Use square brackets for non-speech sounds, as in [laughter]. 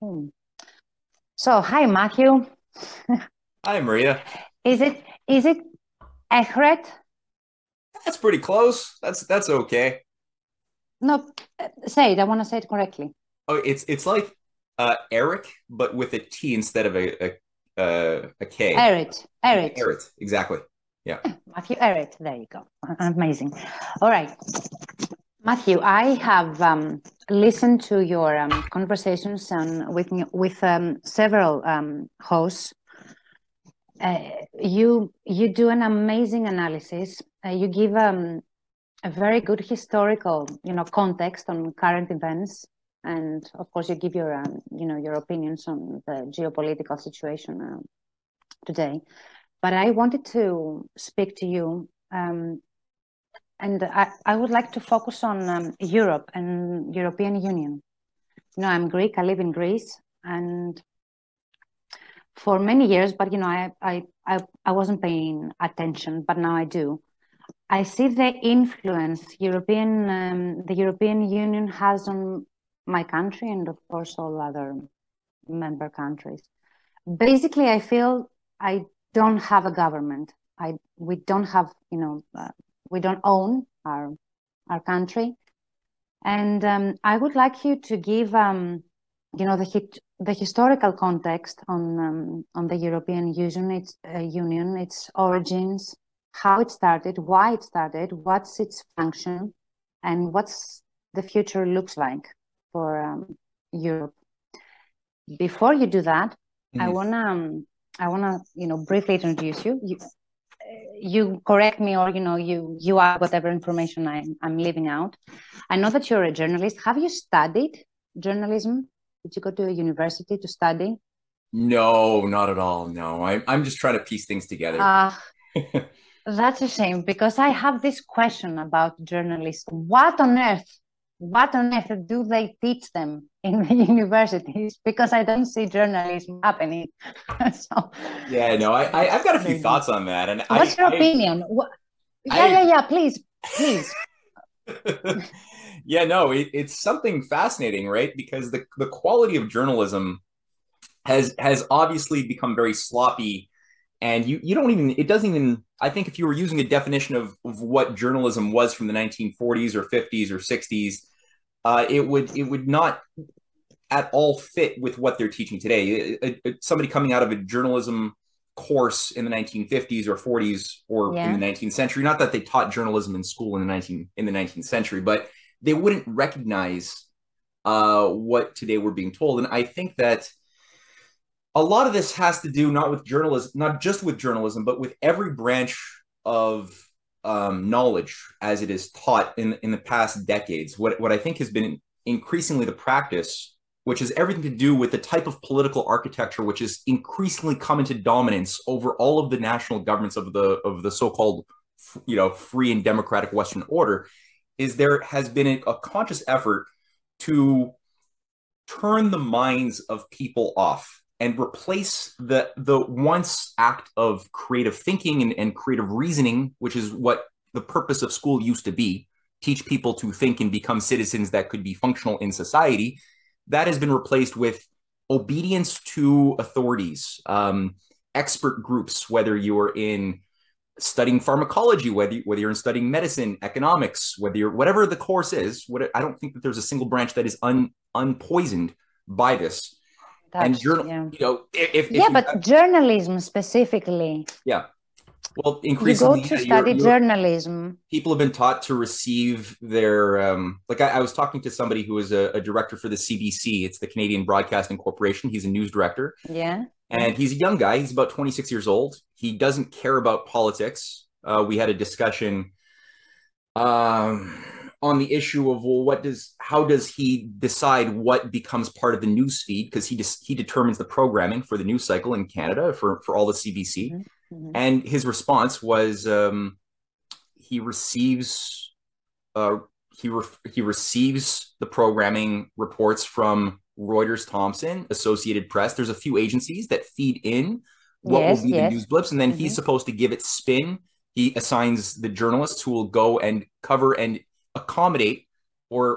Hmm. So, hi, Matthew. Hi, Maria. Is it is it Echret? That's pretty close. That's that's okay. No, say it. I want to say it correctly. Oh, it's it's like uh, Eric, but with a T instead of a a, uh, a K. Erit. Erit. Erit, exactly. Yeah. Matthew Eric. There you go. [laughs] Amazing. All right. Matthew, I have um, listened to your um, conversations and with with um, several um, hosts. Uh, you you do an amazing analysis. Uh, you give um, a very good historical, you know, context on current events, and of course, you give your um, you know your opinions on the geopolitical situation uh, today. But I wanted to speak to you and I, I would like to focus on um, Europe and European Union. You know, I'm Greek. I live in Greece, and for many years, but you know, I I I, I wasn't paying attention, but now I do. I see the influence European um, the European Union has on my country and of course all other member countries. Basically, I feel I don't have a government. I we don't have you know uh, we don't own our our country. And um, I would like you to give, um, you know, the the historical context on um, on the European Union, its uh, Union, its origins, how it started, why it started, what's its function, and what's the future looks like for um, Europe. Before you do that, mm-hmm. I wanna um, I wanna you know briefly introduce you. you you correct me or you know you you are whatever information I'm i'm leaving out. I know that you're a journalist. Have you studied journalism? Did you go to a university to study? No not at all no. I, i'm just trying to piece things together. Uh, [laughs] that's a shame because i have this question about journalists. What on earth what on earth do they teach them in the [laughs] universities because I don't see journalism happening. [laughs] so yeah, no, I, I have got a few thoughts on that. And what's I, your I, opinion? What, yeah, I, yeah, yeah. Please, please. [laughs] yeah, no, it, it's something fascinating, right? Because the the quality of journalism has has obviously become very sloppy and you you don't even it doesn't even i think if you were using a definition of, of what journalism was from the 1940s or 50s or 60s uh, it would it would not at all fit with what they're teaching today. It, it, somebody coming out of a journalism course in the 1950s or 40s or yeah. in the 19th century, not that they taught journalism in school in the 19 in the 19th century, but they wouldn't recognize uh, what today we're being told. And I think that a lot of this has to do not with journalism, not just with journalism, but with every branch of um, knowledge as it is taught in in the past decades. What what I think has been increasingly the practice, which has everything to do with the type of political architecture which is increasingly come into dominance over all of the national governments of the of the so-called you know free and democratic Western order, is there has been a conscious effort to turn the minds of people off and replace the the once act of creative thinking and, and creative reasoning, which is what the purpose of school used to be, teach people to think and become citizens that could be functional in society. That has been replaced with obedience to authorities, um, expert groups, whether you're in studying pharmacology, whether you, whether you're in studying medicine, economics, whether you're whatever the course is. What I don't think that there's a single branch that is un, unpoisoned by this and journal, yeah. you know, if, if yeah, but journalism specifically. Yeah. Well, increasingly, you go to study you're, you're, journalism. People have been taught to receive their, um, like I, I was talking to somebody who is a, a, director for the CBC. It's the Canadian Broadcasting Corporation. He's a news director. Yeah. And he's a young guy. He's about 26 years old. He doesn't care about politics. Uh, we had a discussion. Um, on the issue of well what does how does he decide what becomes part of the news feed because he just he determines the programming for the news cycle in Canada for for all the CBC mm-hmm. mm-hmm. and his response was um, he receives uh, he re- he receives the programming reports from Reuters, Thomson, Associated Press. There's a few agencies that feed in what yes, will be yes. the news blips, and then mm-hmm. he's supposed to give it spin. He assigns the journalists who will go and cover and accommodate or